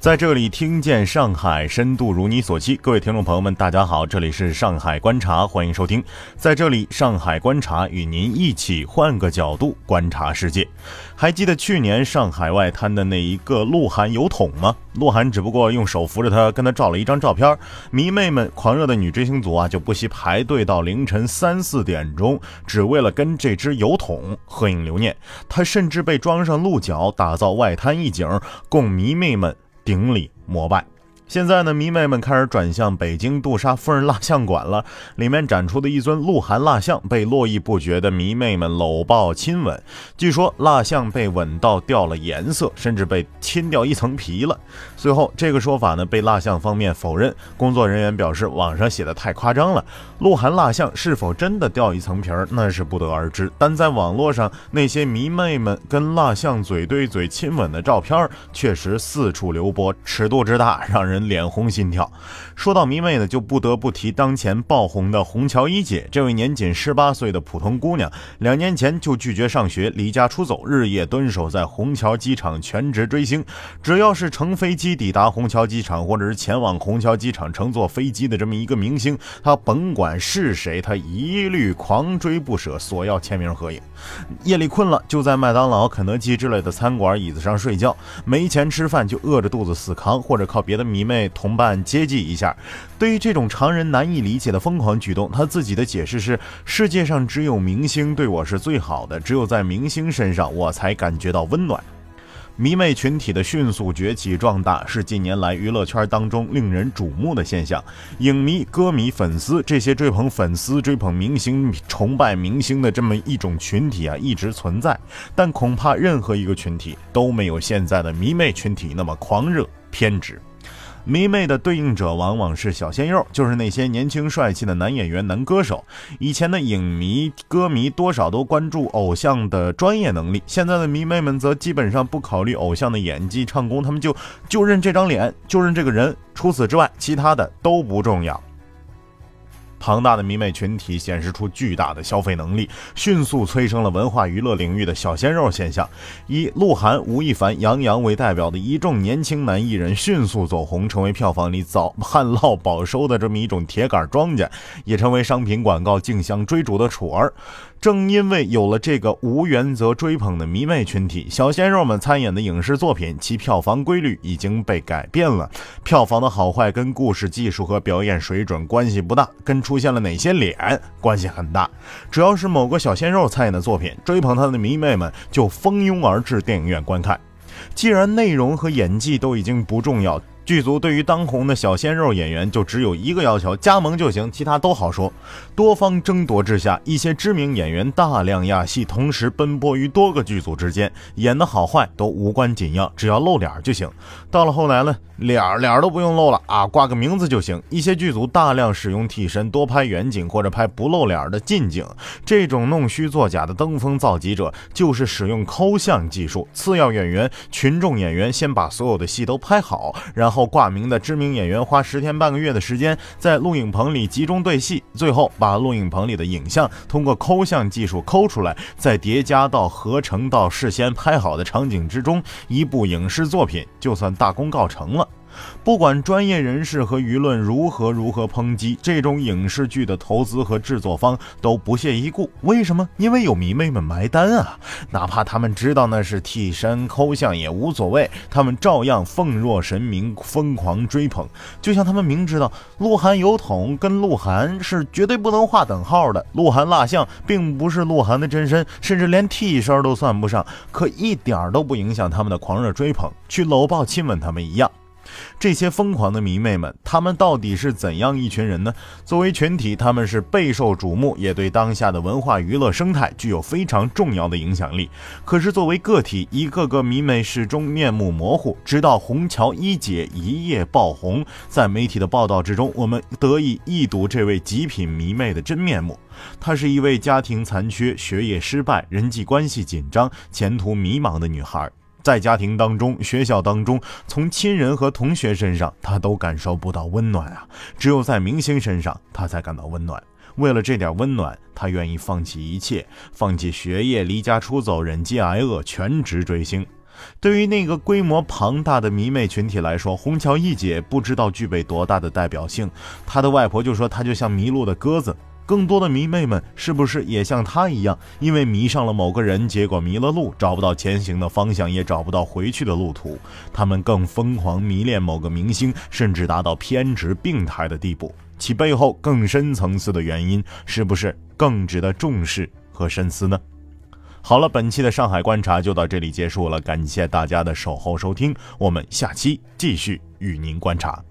在这里听见上海深度如你所期，各位听众朋友们，大家好，这里是上海观察，欢迎收听。在这里，上海观察与您一起换个角度观察世界。还记得去年上海外滩的那一个鹿晗油桶吗？鹿晗只不过用手扶着他，跟他照了一张照片。迷妹们、狂热的女追星族啊，就不惜排队到凌晨三四点钟，只为了跟这只油桶合影留念。他甚至被装上鹿角，打造外滩一景，供迷妹们。顶礼膜拜。现在呢，迷妹们开始转向北京杜莎夫人蜡像馆了。里面展出的一尊鹿晗蜡像被络绎不绝的迷妹们搂抱亲吻。据说蜡像被吻到掉了颜色，甚至被亲掉一层皮了。随后，这个说法呢被蜡像方面否认。工作人员表示，网上写的太夸张了。鹿晗蜡像是否真的掉一层皮儿，那是不得而知。但在网络上，那些迷妹们跟蜡像嘴对嘴亲吻的照片确实四处流播，尺度之大，让人。脸红心跳。说到迷妹呢，就不得不提当前爆红的虹桥一姐。这位年仅十八岁的普通姑娘，两年前就拒绝上学，离家出走，日夜蹲守在虹桥机场，全职追星。只要是乘飞机抵达虹桥机场，或者是前往虹桥机场乘坐飞机的这么一个明星，她甭管是谁，她一律狂追不舍，索要签名合影。夜里困了，就在麦当劳、肯德基之类的餐馆椅子上睡觉；没钱吃饭，就饿着肚子死扛，或者靠别的迷妹。妹同伴接济一下。对于这种常人难以理解的疯狂举动，他自己的解释是：世界上只有明星对我是最好的，只有在明星身上我才感觉到温暖。迷妹群体的迅速崛起壮大是近年来娱乐圈当中令人瞩目的现象。影迷、歌迷、粉丝这些追捧粉丝、追捧明星、崇拜明星的这么一种群体啊，一直存在。但恐怕任何一个群体都没有现在的迷妹群体那么狂热偏执。迷妹的对应者往往是小鲜肉，就是那些年轻帅气的男演员、男歌手。以前的影迷、歌迷多少都关注偶像的专业能力，现在的迷妹们则基本上不考虑偶像的演技、唱功，他们就就认这张脸，就认这个人，除此之外，其他的都不重要。庞大的迷妹群体显示出巨大的消费能力，迅速催生了文化娱乐领域的小鲜肉现象。以鹿晗、吴亦凡、杨洋为代表的一众年轻男艺人迅速走红，成为票房里早旱涝保收的这么一种铁杆庄稼，也成为商品广告竞相追逐的宠儿。正因为有了这个无原则追捧的迷妹群体，小鲜肉们参演的影视作品，其票房规律已经被改变了。票房的好坏跟故事技术和表演水准关系不大，跟出现了哪些脸关系很大。只要是某个小鲜肉参演的作品，追捧他的迷妹们就蜂拥而至电影院观看。既然内容和演技都已经不重要。剧组对于当红的小鲜肉演员就只有一个要求：加盟就行，其他都好说。多方争夺之下，一些知名演员大量压戏，同时奔波于多个剧组之间，演的好坏都无关紧要，只要露脸就行。到了后来呢，脸脸都不用露了啊，挂个名字就行。一些剧组大量使用替身，多拍远景或者拍不露脸的近景。这种弄虚作假的登峰造极者，就是使用抠像技术。次要演员、群众演员先把所有的戏都拍好，然。后挂名的知名演员花十天半个月的时间在录影棚里集中对戏，最后把录影棚里的影像通过抠像技术抠出来，再叠加到合成到事先拍好的场景之中，一部影视作品就算大功告成了。不管专业人士和舆论如何如何抨击，这种影视剧的投资和制作方都不屑一顾。为什么？因为有迷妹们埋单啊！哪怕他们知道那是替身抠像也无所谓，他们照样奉若神明，疯狂追捧。就像他们明知道鹿晗油桶跟鹿晗是绝对不能划等号的，鹿晗蜡像并不是鹿晗的真身，甚至连替身都算不上，可一点都不影响他们的狂热追捧，去搂抱亲吻他们一样。这些疯狂的迷妹们，他们到底是怎样一群人呢？作为群体，他们是备受瞩目，也对当下的文化娱乐生态具有非常重要的影响力。可是，作为个体，一个个迷妹始终面目模糊。直到虹桥一姐一夜爆红，在媒体的报道之中，我们得以一睹这位极品迷妹的真面目。她是一位家庭残缺、学业失败、人际关系紧张、前途迷茫的女孩。在家庭当中、学校当中，从亲人和同学身上，他都感受不到温暖啊！只有在明星身上，他才感到温暖。为了这点温暖，他愿意放弃一切，放弃学业，离家出走，忍饥挨饿，全职追星。对于那个规模庞大的迷妹群体来说，虹桥一姐不知道具备多大的代表性。她的外婆就说她就像迷路的鸽子。更多的迷妹们是不是也像他一样，因为迷上了某个人，结果迷了路，找不到前行的方向，也找不到回去的路途？他们更疯狂迷恋某个明星，甚至达到偏执病态的地步。其背后更深层次的原因，是不是更值得重视和深思呢？好了，本期的上海观察就到这里结束了，感谢大家的守候收听，我们下期继续与您观察。